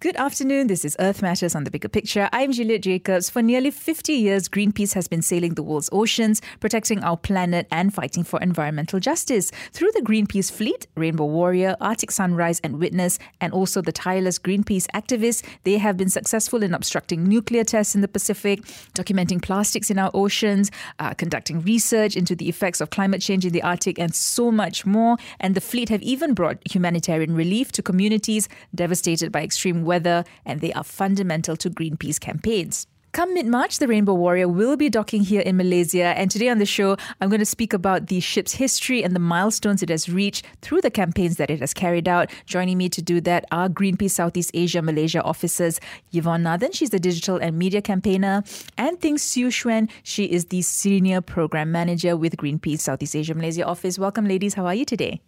Good afternoon. This is Earth Matters on the Bigger Picture. I'm Juliet Jacobs. For nearly 50 years, Greenpeace has been sailing the world's oceans, protecting our planet and fighting for environmental justice. Through the Greenpeace fleet, Rainbow Warrior, Arctic Sunrise, and Witness, and also the tireless Greenpeace activists, they have been successful in obstructing nuclear tests in the Pacific, documenting plastics in our oceans, uh, conducting research into the effects of climate change in the Arctic, and so much more. And the fleet have even brought humanitarian relief to communities devastated by extreme weather weather, and they are fundamental to Greenpeace campaigns. Come mid March, the Rainbow Warrior will be docking here in Malaysia. And today on the show, I'm going to speak about the ship's history and the milestones it has reached through the campaigns that it has carried out. Joining me to do that are Greenpeace Southeast Asia Malaysia officers Yvonne Nathan, she's the digital and media campaigner, and Ting Siu Xuan, she is the senior program manager with Greenpeace Southeast Asia Malaysia office. Welcome, ladies. How are you today?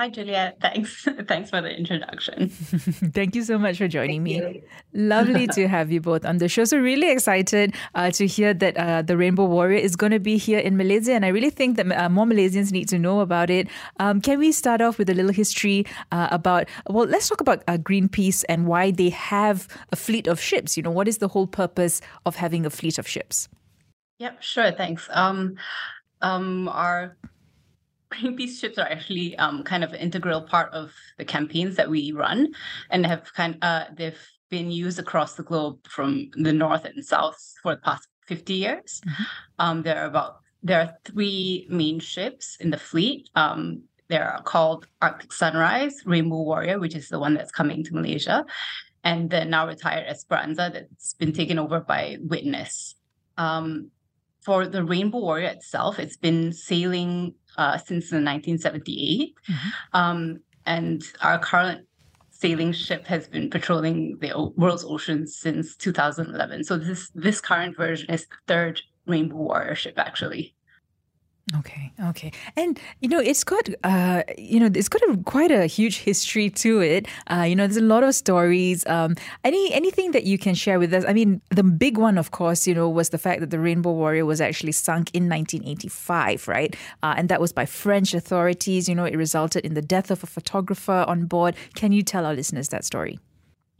Hi, Juliet. Thanks. Thanks for the introduction. Thank you so much for joining Thank me. You. Lovely to have you both on the show. So, really excited uh, to hear that uh, the Rainbow Warrior is going to be here in Malaysia. And I really think that uh, more Malaysians need to know about it. Um, can we start off with a little history uh, about, well, let's talk about uh, Greenpeace and why they have a fleet of ships. You know, what is the whole purpose of having a fleet of ships? Yep, sure. Thanks. Um, um, our Greenpeace ships are actually um, kind of an integral part of the campaigns that we run, and have kind uh, they've been used across the globe from the north and south for the past 50 years. Mm-hmm. Um, there are about there are three main ships in the fleet. Um, they're called Arctic Sunrise, Rainbow Warrior, which is the one that's coming to Malaysia, and the now retired Esperanza that's been taken over by Witness. Um, for the Rainbow Warrior itself, it's been sailing uh, since 1978. Mm-hmm. Um, and our current sailing ship has been patrolling the world's oceans since 2011. So this this current version is the third Rainbow Warrior ship, actually. Okay, okay, and you know it's got uh, you know it's got a, quite a huge history to it. Uh, you know, there's a lot of stories. Um, any anything that you can share with us? I mean, the big one, of course, you know, was the fact that the Rainbow Warrior was actually sunk in 1985, right? Uh, and that was by French authorities. You know, it resulted in the death of a photographer on board. Can you tell our listeners that story?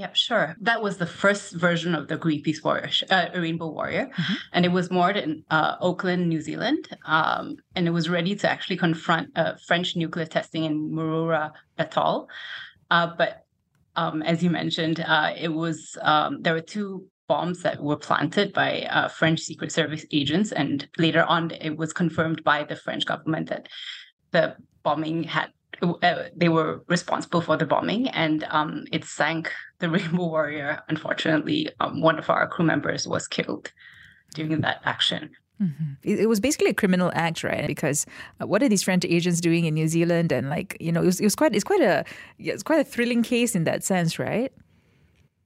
Yep, sure. That was the first version of the Greenpeace Warrior, uh, Rainbow Warrior, mm-hmm. and it was moored in uh, Auckland, New Zealand, um, and it was ready to actually confront uh, French nuclear testing in Mururoa Atoll. Uh, but um, as you mentioned, uh, it was um, there were two bombs that were planted by uh, French Secret Service agents, and later on, it was confirmed by the French government that the bombing had uh, they were responsible for the bombing, and um, it sank the Rainbow Warrior. Unfortunately, um, one of our crew members was killed during that action. Mm-hmm. It, was basically a criminal act, right? Because uh, what are these French agents doing in New Zealand? And like, you know, it was, it was quite it's quite a it's quite a thrilling case in that sense, right?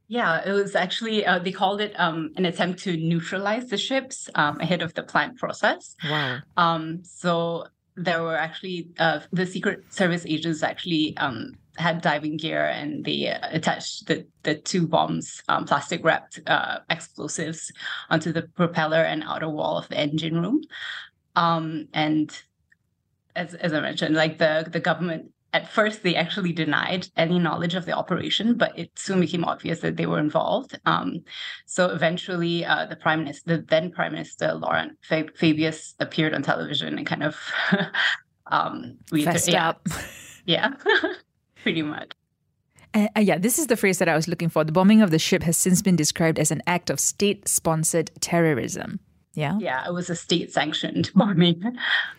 Yeah, it was actually uh, they called it um, an attempt to neutralize the ships um, ahead of the planned process. Wow. Um, so there were actually uh, the Secret Service agents actually um, had diving gear and they uh, attached the, the two bombs, um, plastic wrapped uh, explosives, onto the propeller and outer wall of the engine room. Um, and as, as I mentioned, like the, the government at first they actually denied any knowledge of the operation, but it soon became obvious that they were involved. Um, so eventually, uh, the prime minister, the then prime minister Laurent Fabius, appeared on television and kind of um, yeah, up. Yeah, pretty much. Uh, yeah, this is the phrase that I was looking for. The bombing of the ship has since been described as an act of state-sponsored terrorism. Yeah. Yeah, it was a state-sanctioned bombing,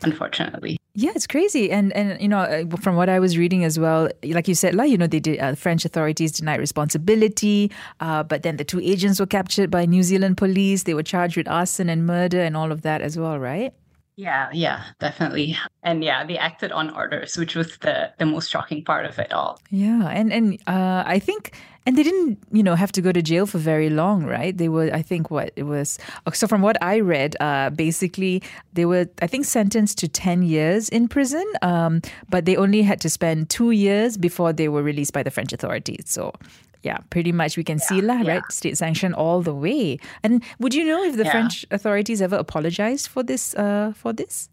unfortunately. Yeah, it's crazy, and and you know, uh, from what I was reading as well, like you said, like you know, they did. Uh, French authorities denied responsibility, uh, but then the two agents were captured by New Zealand police. They were charged with arson and murder and all of that as well, right? Yeah, yeah, definitely. And yeah, they acted on orders, which was the the most shocking part of it all. Yeah, and and uh, I think and they didn't, you know, have to go to jail for very long, right? They were, I think, what it was. Oh, so from what I read, uh, basically they were, I think, sentenced to ten years in prison, um, but they only had to spend two years before they were released by the French authorities. So yeah, pretty much we can yeah, see lah, yeah. right? State sanction all the way. And would you know if the yeah. French authorities ever apologized for this? Uh, for this?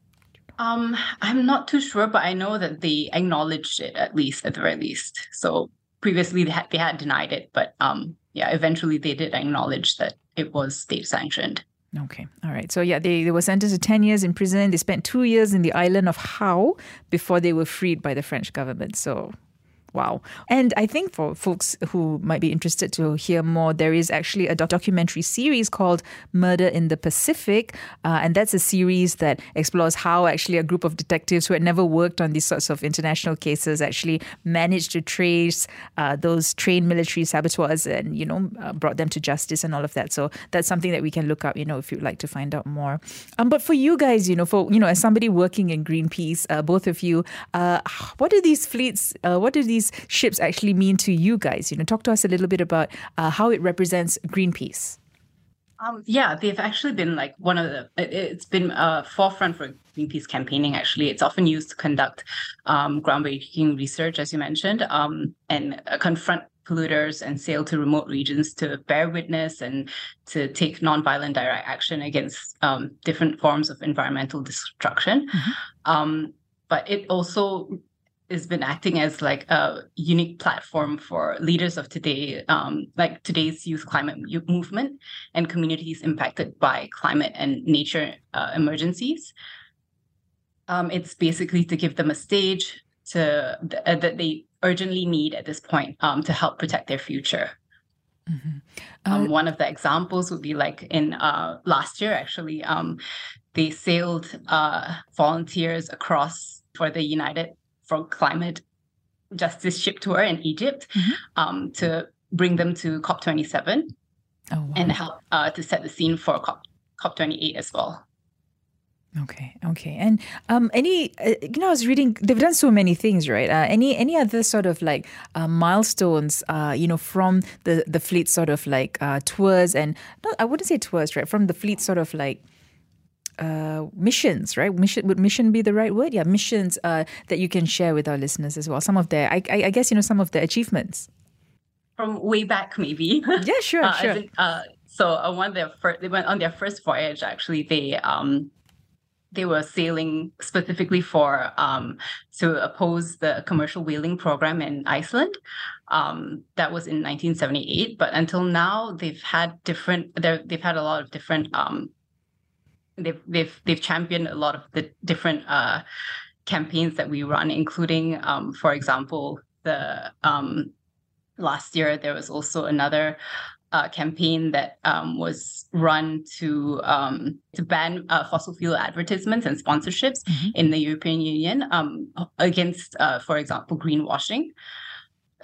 Um, I'm not too sure, but I know that they acknowledged it at least, at the very least. So previously they had, they had denied it, but um, yeah, eventually they did acknowledge that it was state sanctioned. Okay. All right. So, yeah, they, they were sentenced to 10 years in prison. They spent two years in the island of Hao before they were freed by the French government. So, Wow. And I think for folks who might be interested to hear more, there is actually a documentary series called Murder in the Pacific. Uh, and that's a series that explores how actually a group of detectives who had never worked on these sorts of international cases actually managed to trace uh, those trained military saboteurs and, you know, uh, brought them to justice and all of that. So that's something that we can look up, you know, if you'd like to find out more. Um, but for you guys, you know, for, you know, as somebody working in Greenpeace, uh, both of you, uh, what do these fleets, uh, what do these these ships actually mean to you guys? You know, talk to us a little bit about uh, how it represents Greenpeace. Um, yeah, they've actually been like one of the. It, has been a forefront for Greenpeace campaigning. Actually, it's often used to conduct um, groundbreaking research, as you mentioned, um, and uh, confront polluters and sail to remote regions to bear witness and to take nonviolent direct action against um, different forms of environmental destruction. Mm-hmm. Um, but it also has been acting as like a unique platform for leaders of today, um, like today's youth climate movement and communities impacted by climate and nature uh, emergencies. Um, it's basically to give them a stage to uh, that they urgently need at this point um, to help protect their future. Mm-hmm. Um, uh, one of the examples would be like in uh, last year, actually, um, they sailed uh, volunteers across for the United for climate justice ship tour in Egypt mm-hmm. um, to bring them to COP27 oh, wow. and help uh, to set the scene for COP, COP28 as well. Okay, okay, and um, any uh, you know, I was reading they've done so many things, right? Uh, any any other sort of like uh, milestones, uh, you know, from the the fleet sort of like uh, tours and not, I wouldn't say tours, right? From the fleet sort of like uh, missions, right? Mission would mission be the right word? Yeah, missions uh, that you can share with our listeners as well. Some of their, I, I, I guess you know, some of the achievements from way back, maybe. Yeah, sure, uh, sure. uh, so uh, one of their first, they went on their first voyage. Actually, they um, they were sailing specifically for um, to oppose the commercial whaling program in Iceland. Um, that was in 1978, but until now, they've had different. They've had a lot of different um, they've they've they've championed a lot of the different uh, campaigns that we run, including, um, for example, the um, last year there was also another uh, campaign that um, was run to um, to ban uh, fossil fuel advertisements and sponsorships mm-hmm. in the European Union um, against, uh, for example, greenwashing.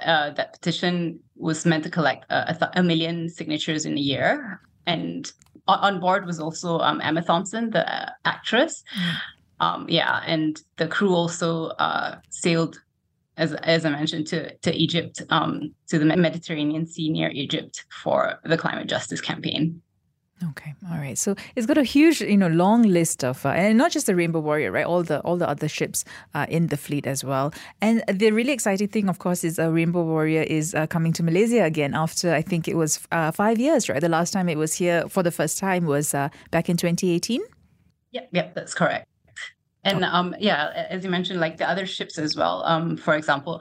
Uh, that petition was meant to collect a, a, th- a, million signatures in a year, and on board was also um, Emma Thompson, the actress. Mm. Um, yeah, and the crew also uh, sailed, as as I mentioned, to to Egypt, um, to the Mediterranean Sea near Egypt for the climate justice campaign. Okay, all right. So it's got a huge, you know, long list of, uh, and not just the Rainbow Warrior, right? All the all the other ships uh, in the fleet as well. And the really exciting thing, of course, is uh, Rainbow Warrior is uh, coming to Malaysia again after I think it was uh, five years, right? The last time it was here for the first time was uh, back in 2018. Yep, yep, that's correct. And oh. um, yeah, as you mentioned, like the other ships as well. Um, for example,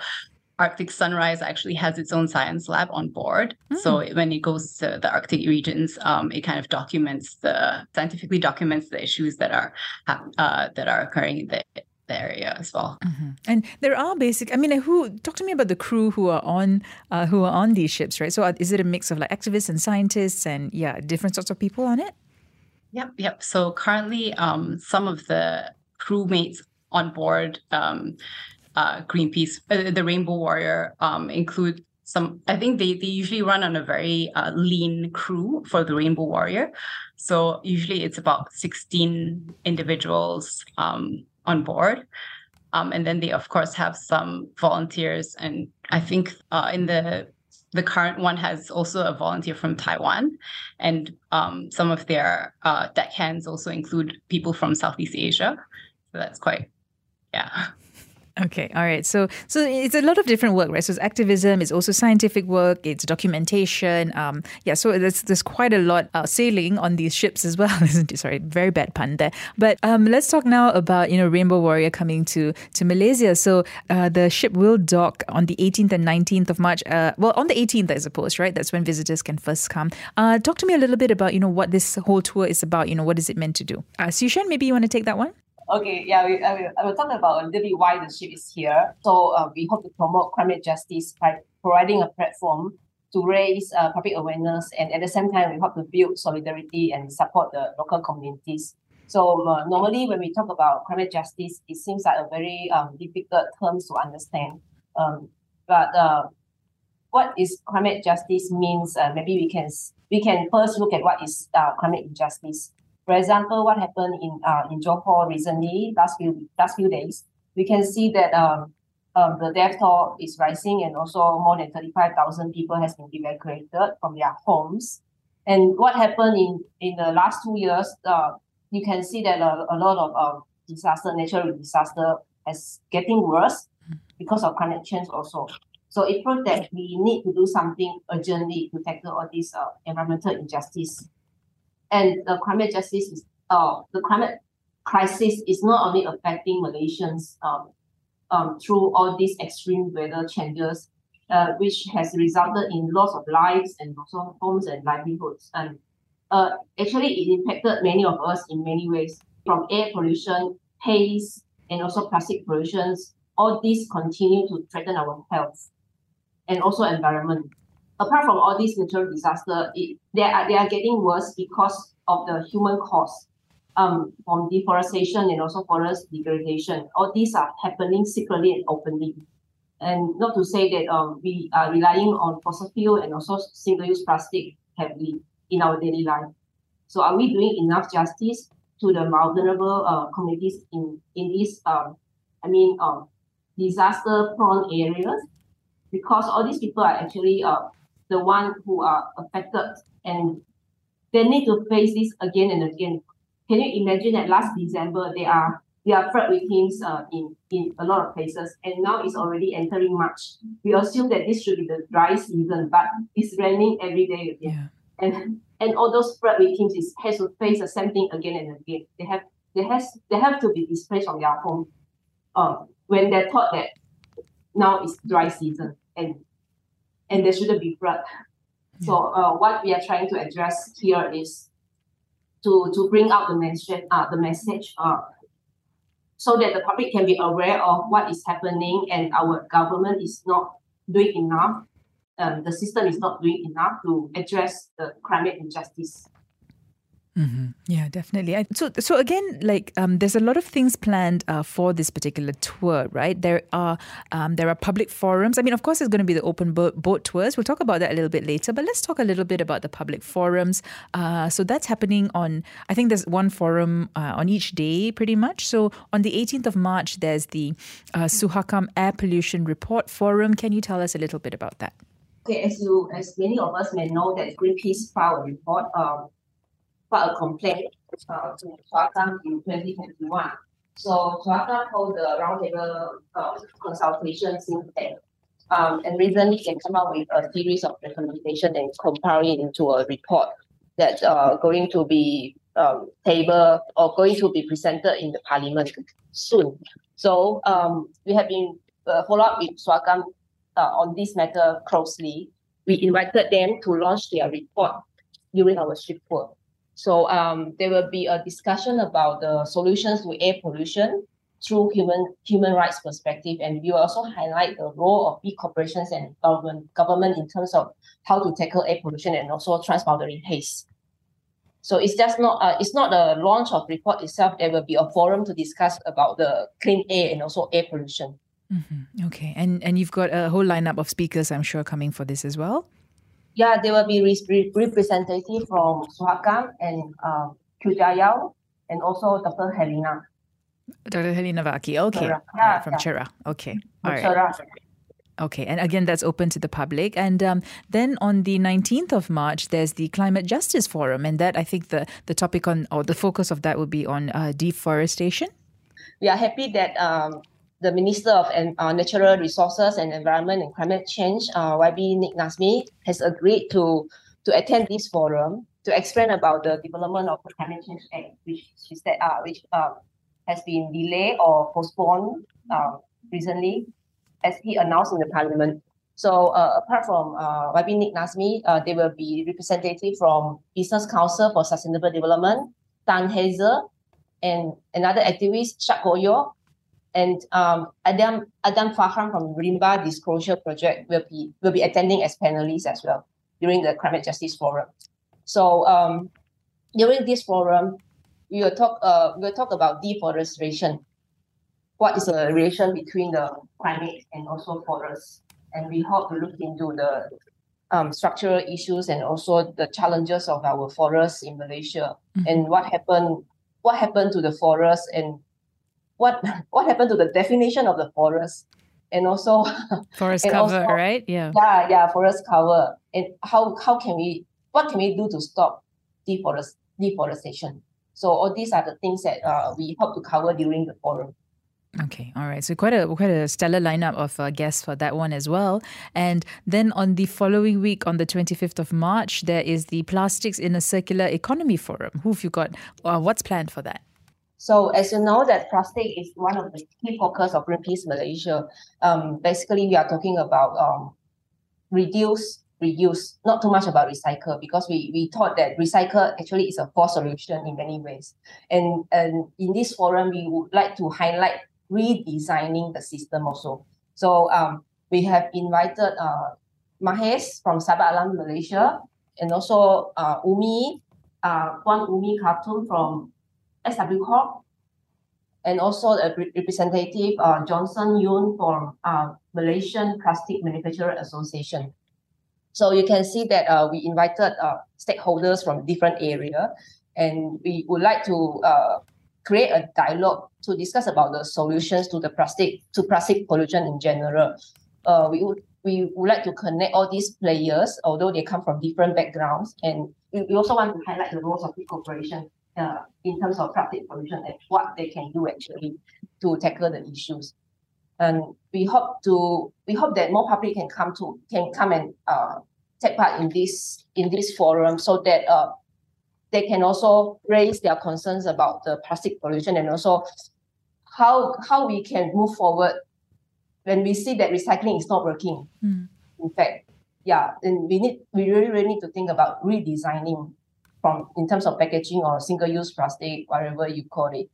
Arctic Sunrise actually has its own science lab on board. Mm. So when it goes to the Arctic regions, um, it kind of documents the scientifically documents the issues that are uh, that are occurring in the, the area as well. Mm-hmm. And there are basic. I mean, who talk to me about the crew who are on uh, who are on these ships, right? So uh, is it a mix of like activists and scientists and yeah, different sorts of people on it? Yep, yep. So currently, um, some of the crewmates on board. Um, uh, Greenpeace, uh, the Rainbow Warrior um, include some. I think they they usually run on a very uh, lean crew for the Rainbow Warrior, so usually it's about sixteen individuals um, on board. Um, and then they of course have some volunteers and i think uh, in the the current one has also a volunteer from taiwan and um, some of their uh, deckhands also include people from southeast asia so that's quite yeah Okay, all right. So, so it's a lot of different work, right? So it's activism, it's also scientific work, it's documentation. Um, yeah, so there's there's quite a lot uh, sailing on these ships as well, isn't it? Sorry, very bad pun there. But um, let's talk now about you know Rainbow Warrior coming to to Malaysia. So uh, the ship will dock on the 18th and 19th of March. Uh, well, on the 18th, I suppose, right? That's when visitors can first come. Uh, talk to me a little bit about you know what this whole tour is about. You know, what is it meant to do? Uh, Siu Xuan, maybe you want to take that one. Okay, yeah, we, I, will, I will talk about a little bit why the ship is here. So uh, we hope to promote climate justice by providing a platform to raise uh, public awareness and at the same time we hope to build solidarity and support the local communities. So uh, normally when we talk about climate justice, it seems like a very um, difficult term to understand. Um, but uh, what is climate justice means, uh, maybe we can we can first look at what is uh, climate injustice. For example, what happened in uh, in Johor recently, last few last few days, we can see that um, um, the death toll is rising, and also more than thirty five thousand people has been evacuated from their homes. And what happened in in the last two years, uh, you can see that a, a lot of um, disaster, natural disaster, is getting worse because of climate change also. So it proves that we need to do something urgently to tackle all these uh, environmental injustice and the climate justice is uh, the climate crisis is not only affecting Malaysians um, um, through all these extreme weather changes, uh, which has resulted in loss of lives and also homes and livelihoods. And uh, actually, it impacted many of us in many ways, from air pollution, haze, and also plastic pollutions. All these continue to threaten our health and also environment apart from all these natural disaster, it, they are they are getting worse because of the human cause, um, from deforestation and also forest degradation. All these are happening secretly and openly. And not to say that um, we are relying on fossil fuel and also single-use plastic heavily in our daily life. So are we doing enough justice to the vulnerable uh, communities in in these um, I mean um, disaster prone areas? Because all these people are actually uh, the one who are affected and they need to face this again and again. Can you imagine that last December they are they are flood victims uh, in, in a lot of places and now it's already entering March. We assume that this should be the dry season, but it's raining every day again. Yeah. And and all those flood victims is has to face the same thing again and again. They have they has they have to be displaced from their home uh, when they're taught that now it's dry season and and there shouldn't be blood. So uh, what we are trying to address here is to, to bring out the message, uh, the message uh, so that the public can be aware of what is happening and our government is not doing enough. Um, the system is not doing enough to address the climate injustice. Mm-hmm. Yeah, definitely. I, so, so again, like, um, there's a lot of things planned uh, for this particular tour, right? There are, um, there are public forums. I mean, of course, there's going to be the open boat, boat tours. We'll talk about that a little bit later. But let's talk a little bit about the public forums. Uh, so that's happening on. I think there's one forum uh, on each day, pretty much. So on the 18th of March, there's the uh, Suhakam Air Pollution Report Forum. Can you tell us a little bit about that? Okay, as you, as many of us may know, that Greenpeace filed a report. Um, filed a complaint uh, to Suhakam in 2021. So Suhakam held the roundtable uh, consultation since then. Um, and recently they come out with a series of recommendations and compile it into a report that's uh, going to be um, table or going to be presented in the parliament soon. So um, we have been uh, follow up with Suhakam uh, on this matter closely. We invited them to launch their report during our ship tour. So um, there will be a discussion about the solutions to air pollution through human human rights perspective, and we will also highlight the role of big corporations and government government in terms of how to tackle air pollution and also transboundary haze. So it's just not uh, it's not a launch of report itself. There will be a forum to discuss about the clean air and also air pollution. Mm-hmm. Okay, and and you've got a whole lineup of speakers, I'm sure, coming for this as well. Yeah, there will be re- representative from Suhakam and Kujayao and also Dr. Helena. Dr. Helena Varkkey, okay. Yeah, from yeah. Chera. Okay. All right. Chera. Okay, and again, that's open to the public. And um, then on the 19th of March, there's the Climate Justice Forum. And that, I think, the, the topic on, or the focus of that would be on uh, deforestation. We are happy that um, the Minister of uh, Natural Resources and Environment and Climate Change, uh, YB Nik Nazmi, has agreed to to attend this forum to explain about the development of the Climate Change Act, which she said, uh, which uh, has been delayed or postponed uh, recently, as he announced in the Parliament. So uh, apart from uh, YB Nik Nazmi, uh, there will be representative from Business Council for Sustainable Development, Tan Hazel, and another activist, Shak Goyo, and um, Adam Adam Farhan from Rimba Disclosure Project will be will be attending as panelists as well during the Climate Justice Forum. So um, during this forum, we will talk uh, we'll talk about deforestation. What is the relation between the climate and also forests? And we hope to look into the um, structural issues and also the challenges of our forests in Malaysia mm-hmm. and what happened what happened to the forest and what what happened to the definition of the forest and also forest and cover also, right yeah yeah yeah forest cover and how how can we what can we do to stop deforest, deforestation so all these are the things that uh, we hope to cover during the forum Okay, all right. So quite a quite a stellar lineup of uh, guests for that one as well. And then on the following week, on the twenty fifth of March, there is the Plastics in a Circular Economy Forum. Who have you got? Uh, what's planned for that? So as you know, that plastic is one of the key focus of Greenpeace Malaysia. Um, basically, we are talking about um, reduce, reuse, not too much about recycle because we, we thought that recycle actually is a poor solution in many ways. And, and in this forum, we would like to highlight redesigning the system also. So um, we have invited uh, Mahes from Sahabat Alam Malaysia and also uh, Umi, uh, Umi Khatun from SW Corp, and also a representative uh, Johnson Yoon from uh, Malaysian Plastic Manufacturer Association. So you can see that uh, we invited uh, stakeholders from different area, and we would like to uh, create a dialogue to discuss about the solutions to the plastic to plastic pollution in general. Uh, we would we would like to connect all these players, although they come from different backgrounds, and we also want to highlight the roles of the corporation uh, in terms of plastic pollution and what they can do actually to tackle the issues. And we hope to we hope that more public can come to can come and uh, take part in this in this forum so that uh, they can also raise their concerns about the plastic pollution and also how how we can move forward when we see that recycling is not working. Mm. In fact, yeah, and we need we really really need to think about redesigning from in terms of packaging or single-use plastic, whatever you call it.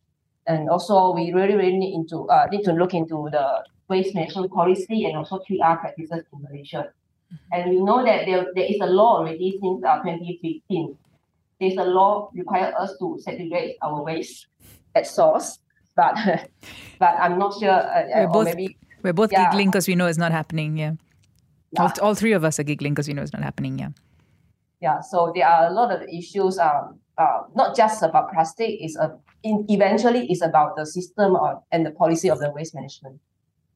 And also, we really, really need into uh, need to look into the waste management policy and also 3R practices in Malaysia. Mm-hmm. And we know that there, there is a law already since uh, 2015. There's a law require us to segregate our waste at source, but but I'm not sure. Uh, we're both, maybe, we're both yeah. giggling because we know it's not happening. Yeah. yeah. All, all three of us are giggling because we know it's not happening. Yeah yeah so there are a lot of issues um uh, not just about plastic it's a in, eventually it's about the system or, and the policy of the waste management.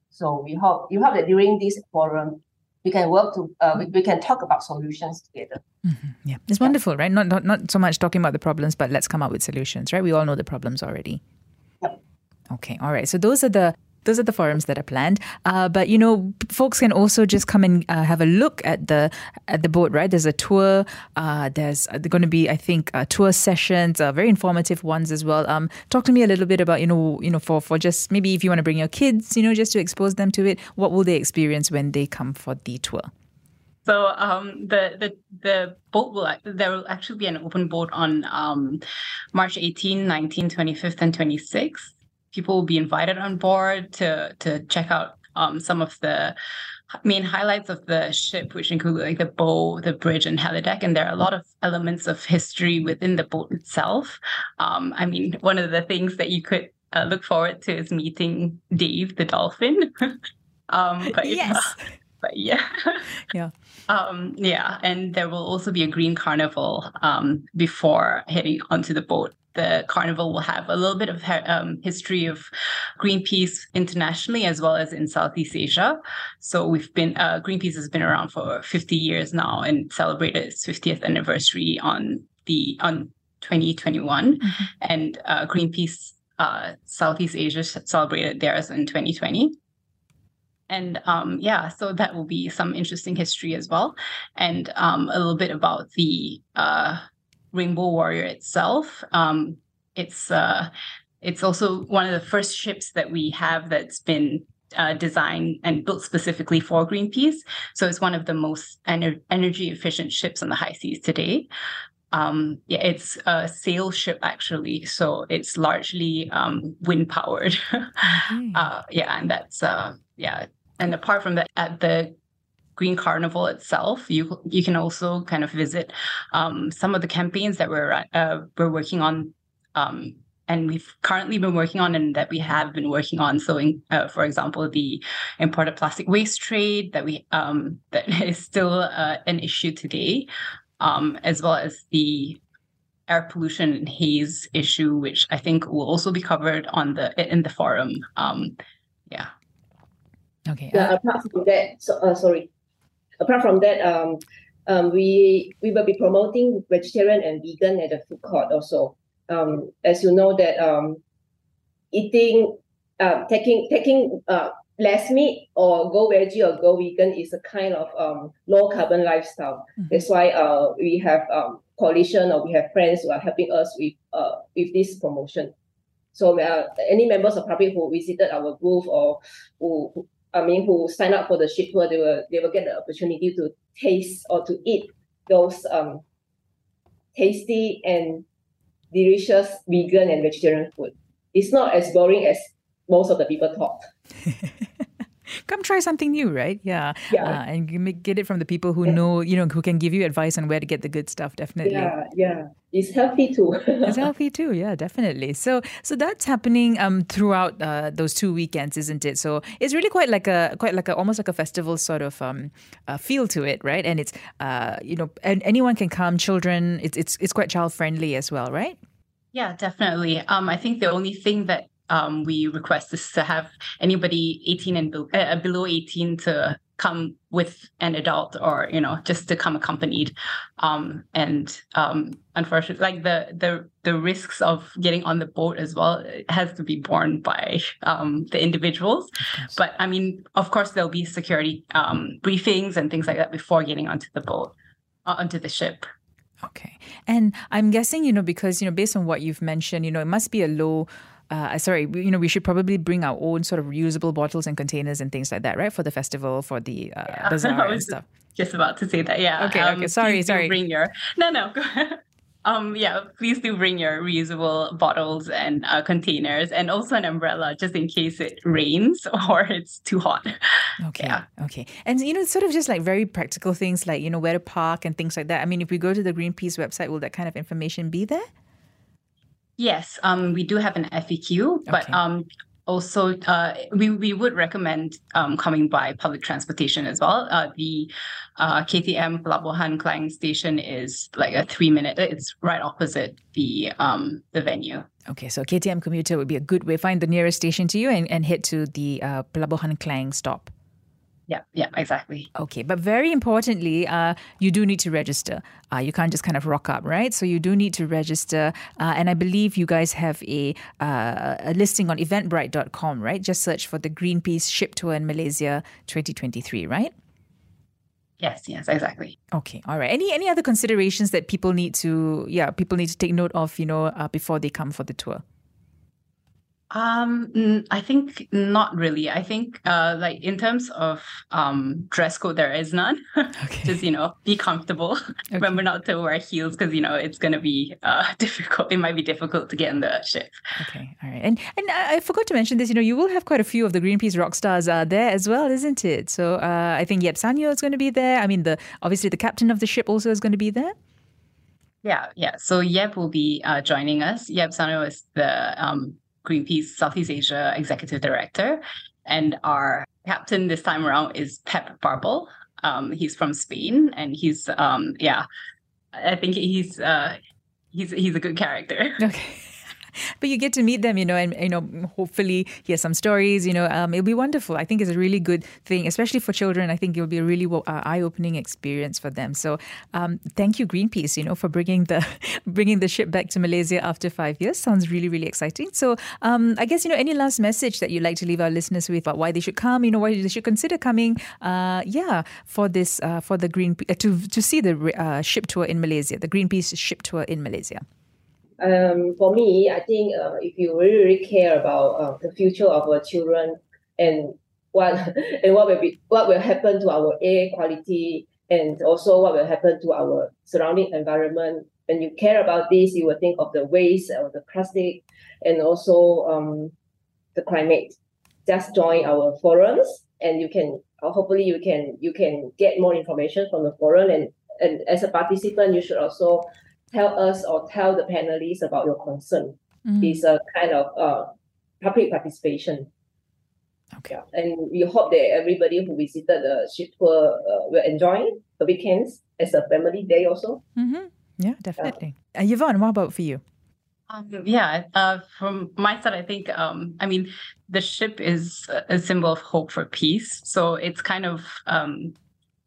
So we hope you hope that during this forum we can work to uh, we, we can talk about solutions together. Mm-hmm. yeah. It's wonderful right? Not, not not so much talking about the problems but let's come up with solutions right? We all know the problems already. Yep. okay all right. So those are the those are the forums that are planned. Uh, but you know, folks can also just come and uh, have a look at the at the boat. Right, there's a tour. Uh, there's uh, going to be, I think, uh, tour sessions, uh, very informative ones as well. Um, talk to me a little bit about you know, you know, for for just maybe if you want to bring your kids, you know, just to expose them to it. What will they experience when they come for the tour? So um, the the the boat will there will actually be an open boat on um, March 18, 19, 25th, and 26th people will be invited on board to to check out um, some of the main highlights of the ship, which include like the bow, the bridge, and helideck. And there are a lot of elements of history within the boat itself. Um, I mean, one of the things that you could uh, look forward to is meeting Dave the dolphin. um, but, yes. but yeah. yeah. Um, yeah, and there will also be a green carnival um, before heading onto the boat the carnival will have a little bit of um, history of Greenpeace internationally as well as in Southeast Asia. So we've been uh, Greenpeace has been around for 50 years now and celebrated its 50th anniversary on the on 2021, mm-hmm. and uh, Greenpeace uh, Southeast Asia celebrated theirs in 2020. And um, yeah, so that will be some interesting history as well, and um, a little bit about the uh, Rainbow Warrior itself. Um, it's uh, it's also one of the first ships that we have that's been uh, designed and built specifically for Greenpeace. So it's one of the most ener- energy efficient ships on the high seas today. Um, yeah, it's a sail ship actually, so it's largely um, wind powered. mm-hmm. uh, yeah, and that's uh, yeah. And apart from that, at the Green Carnival itself, you you can also kind of visit um, some of the campaigns that we're uh, we're working on um, and we've currently been working on and that we have been working on. So, in, uh, for example, the imported plastic waste trade that we um, that is still uh, an issue today, um, as well as the air pollution and haze issue, which I think will also be covered on the in the forum. Um, yeah. Okay. Yeah. Apart from that, so, uh, sorry. Apart from that, um, um, we we will be promoting vegetarian and vegan at the food court also um, as you know that um, eating uh, taking taking uh, less meat or go veggie or go vegan is a kind of um, low carbon lifestyle. Mm-hmm. That's why uh, we have um, coalition or we have friends who are helping us with uh, with this promotion. So uh, any members of public who visited our booth or who, who I mean who sign up for the ship tour, they will they will get the opportunity to taste or to eat those um, tasty and delicious vegan and vegetarian food. It's not as boring as most of the people thought. Come try something new, right? Yeah. Yeah. Uh, and you get it from the people who yeah. know, you know, who can give you advice on where to get the good stuff, definitely. Yeah, yeah. It's healthy too. it's healthy too, yeah, definitely. So so that's happening um throughout uh, those two weekends, isn't it? So it's really quite like a quite like a almost like a festival sort of um uh, feel to it, right? And it's uh you know, and anyone can come, children, it's it's it's quite child friendly as well, right? Yeah, definitely. Um, I think the only thing that um, we request is to have anybody 18 and be- uh, below 18 to come with an adult or you know just to come accompanied. Um, and um, unfortunately like the the the risks of getting on the boat as well has to be borne by um, the individuals. But i mean of course there'll be security um, briefings and things like that before getting onto the boat uh, onto the ship. Okay. And I'm guessing, you know, because, you know, based on what you've mentioned, you know, it must be a low uh, sorry, you know, we should probably bring our own sort of reusable bottles and containers and things like that, right? For the festival, for the uh, yeah. bazaar and stuff. Just about to say that, yeah. Okay, um, okay. Sorry, sorry. Bring your no, no. um, yeah. Please do bring your reusable bottles and uh, containers, and also an umbrella, just in case it rains or it's too hot. Okay, yeah. okay. And you know, sort of just like very practical things, like you know, where to park and things like that. I mean, if we go to the Greenpeace website, will that kind of information be there? Yes, um, we do have an FAQ, but okay. um, also uh, we, we would recommend um, coming by public transportation as well. Uh, the uh, KTM Pelabuhan Klang station is like a three minute. It's right opposite the um, the venue. Okay, so KTM commuter would be a good way. Find the nearest station to you and, and head to the uh, Pelabuhan Klang stop. Yeah, yeah, exactly. Okay, but very importantly, uh, you do need to register. Uh, you can't just kind of rock up, right? So you do need to register. Uh, and I believe you guys have a, uh, a listing on eventbrite.com, right? Just search for the Greenpeace Ship Tour in Malaysia 2023, right? Yes, yes, exactly. Okay, all right. Any any other considerations that people need to, yeah, people need to take note of, you know, uh, before they come for the tour? Um, I think not really. I think uh, like in terms of um dress code, there is none. Okay. Just you know, be comfortable. Okay. Remember not to wear heels because you know it's gonna be uh difficult. It might be difficult to get in the ship. Okay, all right. And and I forgot to mention this. You know, you will have quite a few of the Greenpeace rock stars uh, there as well, isn't it? So uh, I think Yeb Saño is going to be there. I mean, the obviously the captain of the ship also is going to be there. Yeah, yeah. So Yeb will be uh, joining us. Yeb Saño is the um Greenpeace Southeast Asia Executive Director. And our captain this time around is Pep Barbal. Um, he's from Spain, and he's um, yeah, I think he's uh, he's he's a good character. Okay. but you get to meet them, you know, and you know, hopefully hear some stories. You know, um, it'll be wonderful. I think it's a really good thing, especially for children. I think it'll be a really uh, eye-opening experience for them. So, um, thank you, Greenpeace, you know, for bringing the bringing the ship back to Malaysia after five years. Sounds really, really exciting. So, um, I guess you know, any last message that you'd like to leave our listeners with about why they should come, you know, why they should consider coming, uh, yeah, for this, uh, for the Green uh, to to see the uh, ship tour in Malaysia, the Greenpeace ship tour in Malaysia. Um, for me, I think uh, if you really, really care about uh, the future of our children and what and what will be what will happen to our air quality and also what will happen to our surrounding environment. When you care about this, you will think of the waste or the plastic and also um, the climate. Just join our forums and you can uh, hopefully you can you can get more information from the forum and and as a participant you should also tell us or tell the panelists about your concern. Mm. It's a kind of uh, public participation. Okay. Yeah. And we hope that everybody who visited the ship tour uh, will enjoy the weekends as a family day also. Mm-hmm. Yeah, definitely. Yeah. Uh, Yvonne, what about for you? Um, yeah, uh, from my side, I think, um, I mean, the ship is a symbol of hope for peace. So it's kind of um,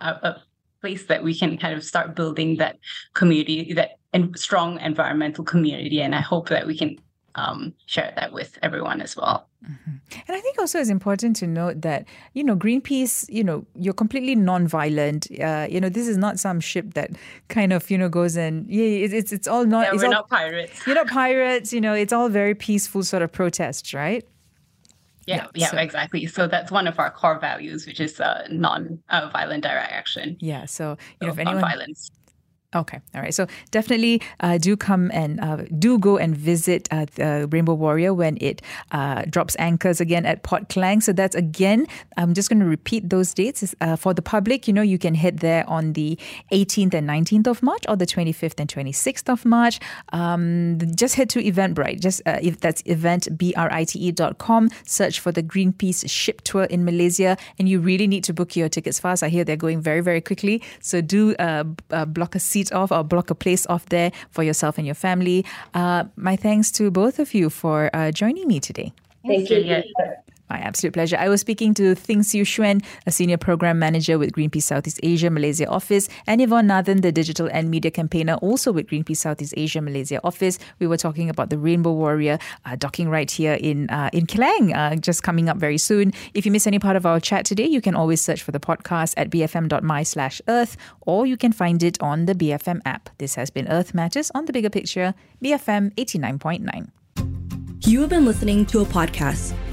a, a place that we can kind of start building that community, that and strong environmental community. And I hope that we can um, share that with everyone as well. Mm-hmm. And I think also it's important to note that, you know, Greenpeace, you know, you're completely non-violent. Uh, you know, this is not some ship that kind of, you know, goes and, yeah, it's, it's, it's all not... Yeah, it's we're all, not pirates. You're not pirates, you know, it's all very peaceful sort of protests, right? Yeah, yeah, yeah so. exactly. So that's one of our core values, which is uh, non-violent uh, direct action. Yeah, so you so know, if anyone violence Okay, all right. So definitely uh, do come and uh, do go and visit uh, the Rainbow Warrior when it uh, drops anchors again at Port Klang. So that's again, I'm just going to repeat those dates uh, for the public. You know, you can head there on the 18th and 19th of March, or the 25th and 26th of March. Um, just head to Eventbrite. Just uh, if that's eventbrite.com. Search for the Greenpeace ship tour in Malaysia, and you really need to book your tickets fast. I hear they're going very very quickly. So do block a seat seat off or block a place off there for yourself and your family. Uh, my thanks to both of you for uh, joining me today. Thank you. My absolute pleasure. I was speaking to Ting Siu Xuan, a senior program manager with Greenpeace Southeast Asia Malaysia office, and Yvonne Nathan, the digital and media campaigner, also with Greenpeace Southeast Asia Malaysia office. We were talking about the Rainbow Warrior uh, docking right here in uh, in Klang, uh, just coming up very soon. If you miss any part of our chat today, you can always search for the podcast at bfm.my slash earth, or you can find it on the BFM app. This has been Earth Matters on the Bigger Picture, BFM 89.9. You have been listening to a podcast